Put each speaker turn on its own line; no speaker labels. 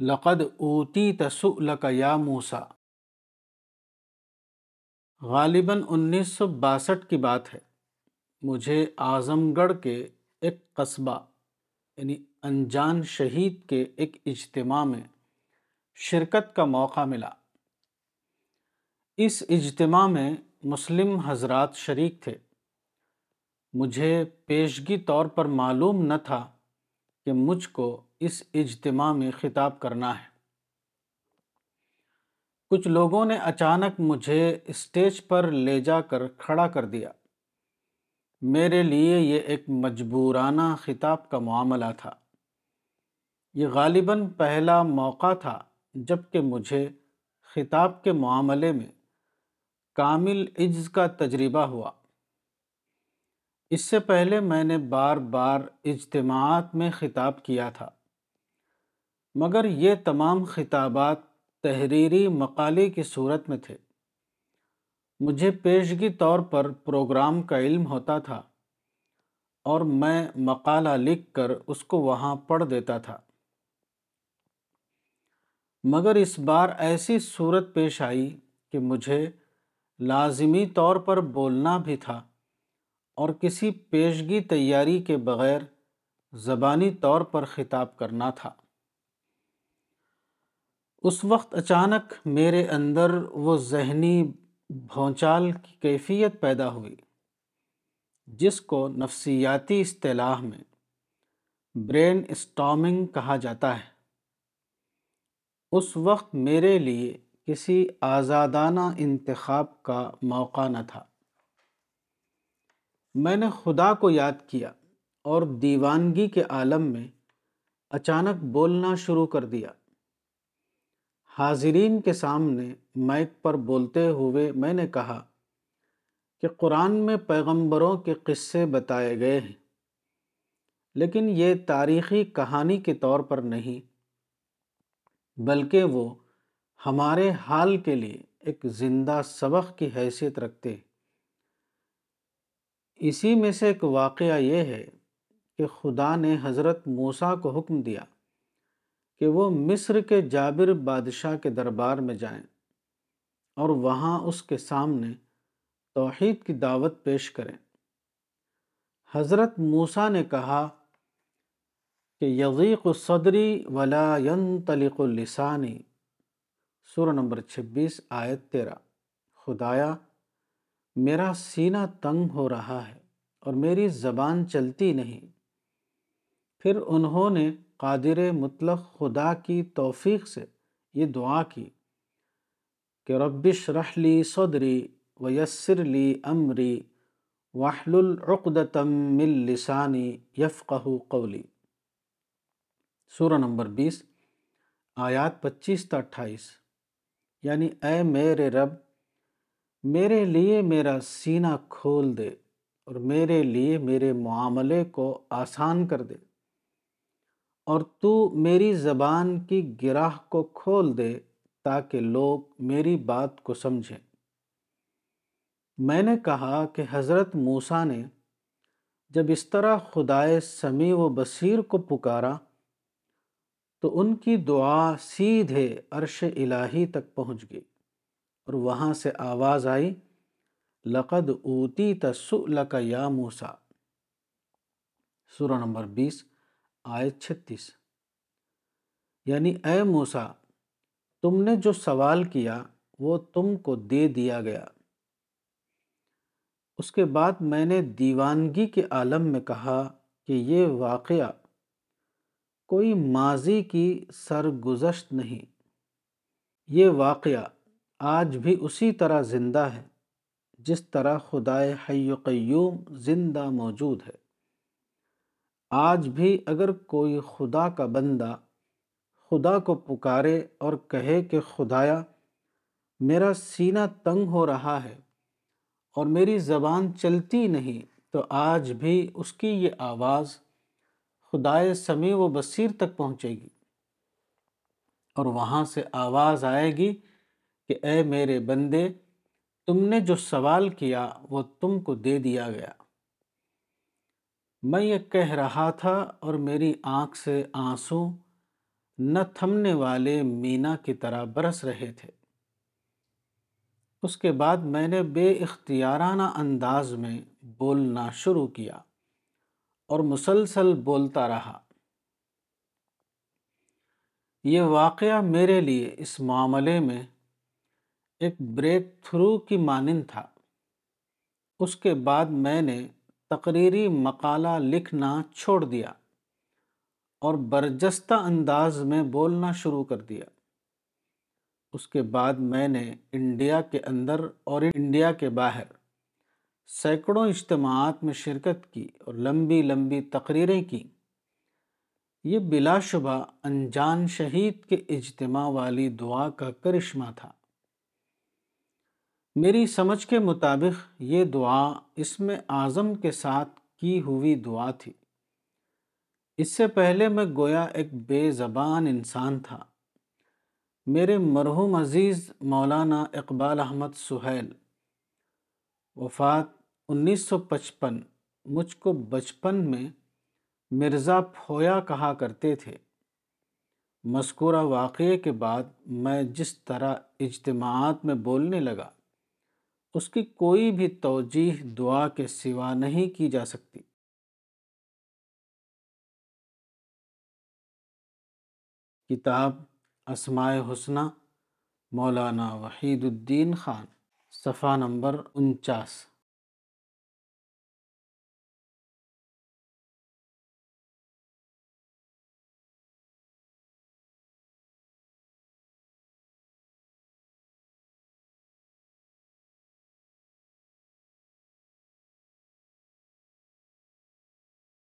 لقد اوتی تسل کا یا موسا غالباً انیس سو باسٹھ کی بات ہے۔ مجھے اعظم گڑھ کے ایک قصبہ یعنی انجان شہید کے ایک اجتماع میں شرکت کا موقع ملا۔ اس اجتماع میں مسلم حضرات شریک تھے۔ مجھے پیشگی طور پر معلوم نہ تھا کہ مجھ کو اس اجتماع میں خطاب کرنا ہے۔ کچھ لوگوں نے اچانک مجھے اسٹیج پر لے جا کر کھڑا کر دیا۔ میرے لیے یہ ایک مجبورانہ خطاب کا معاملہ تھا۔ یہ غالباً پہلا موقع تھا جبکہ مجھے خطاب کے معاملے میں کامل عجز کا تجربہ ہوا۔ اس سے پہلے میں نے بار بار اجتماعات میں خطاب کیا تھا۔ مگر یہ تمام خطابات تحریری مقالے کی صورت میں تھے۔ مجھے پیشگی طور پر پروگرام کا علم ہوتا تھا اور میں مقالہ لکھ کر اس کو وہاں پڑھ دیتا تھا۔ مگر اس بار ایسی صورت پیش آئی کہ مجھے لازمی طور پر بولنا بھی تھا۔ اور کسی پیشگی تیاری کے بغیر زبانی طور پر خطاب کرنا تھا۔ اس وقت اچانک میرے اندر وہ ذہنی بھونچال کی کیفیت پیدا ہوئی، جس کو نفسیاتی اصطلاح میں برین اسٹامنگ کہا جاتا ہے۔ اس وقت میرے لیے کسی آزادانہ انتخاب کا موقع نہ تھا۔ میں نے خدا کو یاد کیا اور دیوانگی کے عالم میں اچانک بولنا شروع کر دیا۔ حاضرین کے سامنے مائک پر بولتے ہوئے میں نے کہا کہ قرآن میں پیغمبروں کے قصے بتائے گئے ہیں، لیکن یہ تاریخی کہانی کے طور پر نہیں، بلکہ وہ ہمارے حال کے لیے ایک زندہ سبق کی حیثیت رکھتے اسی میں سے ایک واقعہ یہ ہے کہ خدا نے حضرت موسیٰ کو حکم دیا کہ وہ مصر کے جابر بادشاہ کے دربار میں جائیں اور وہاں اس کے سامنے توحید کی دعوت پیش کریں۔ حضرت موسیٰ نے کہا کہ یغیق صدری ولا ينطلق لسانی سورہ نمبر چھبیس آیت تیرہ۔ خدایا میرا سینہ تنگ ہو رہا ہے اور میری زبان چلتی نہیں۔ پھر انہوں نے قادر مطلق خدا کی توفیق سے یہ دعا کی کہ ربش رحلی صدری ویسر لی امری وحل العقدتم من لسانی یفقہ قولی۔ سورہ نمبر بیس، آیات پچیس تا اٹھائیس۔ یعنی اے میرے رب میرے لیے میرا سینہ کھول دے اور میرے لیے میرے معاملے کو آسان کر دے اور تو میری زبان کی گراہ کو کھول دے تاکہ لوگ میری بات کو سمجھیں۔ میں نے کہا کہ حضرت موسیٰ نے جب اس طرح خدائے سمیع و بصیر کو پکارا تو ان کی دعا سیدھے عرش الہی تک پہنچ گئی۔ اور وہاں سے آواز آئی، لقد اوتی تسل کا یا موسا سورہ نمبر بیس، آیت چھتیس۔ یعنی اے موسا تم نے جو سوال کیا، وہ تم کو دے دیا گیا۔ اس کے بعد میں نے دیوانگی کے عالم میں کہا کہ یہ واقعہ کوئی ماضی کی سرگزشت نہیں۔ یہ واقعہ آج بھی اسی طرح زندہ ہے، جس طرح خدائے حی و قیوم زندہ موجود ہے۔ آج بھی اگر کوئی خدا کا بندہ خدا کو پکارے اور کہے کہ خدایا، میرا سینہ تنگ ہو رہا ہے اور میری زبان چلتی نہیں، تو آج بھی اس کی یہ آواز خدائے سمیع و بصیر تک پہنچے گی اور وہاں سے آواز آئے گی کہ اے میرے بندے، تم نے جو سوال کیا وہ تم کو دے دیا گیا۔ میں یہ کہہ رہا تھا اور میری آنکھ سے آنسوں نہ تھمنے والے مینا کی طرح برس رہے تھے۔ اس کے بعد میں نے بے اختیارانہ انداز میں بولنا شروع کیا اور مسلسل بولتا رہا۔ یہ واقعہ میرے لیے اس معاملے میں ایک بریک تھرو کی مانند تھا۔ اس کے بعد میں نے تقریری مقالہ لکھنا چھوڑ دیا اور برجستہ انداز میں بولنا شروع کر دیا۔ اس کے بعد میں نے انڈیا کے اندر اور انڈیا کے باہر سینکڑوں اجتماعات میں شرکت کی اور لمبی لمبی تقریریں کی۔ یہ بلا شبہ انجان شہید کے اجتماع والی دعا کا کرشمہ تھا۔ میری سمجھ کے مطابق یہ دعا اس میں اعظم کے ساتھ کی ہوئی دعا تھی۔ اس سے پہلے میں گویا ایک بے زبان انسان تھا۔ میرے مرحوم عزیز مولانا اقبال احمد سہیل، وفات انیس سو پچپن، مجھ کو بچپن میں مرزا پھویا کہا کرتے تھے۔ مذکورہ واقعے کے بعد میں جس طرح اجتماعات میں بولنے لگا اس کی کوئی بھی توجیح دعا کے سوا نہیں کی جا سکتی۔ کتاب اسماء حسنہ، مولانا وحید الدین خان، صفحہ نمبر انچاس۔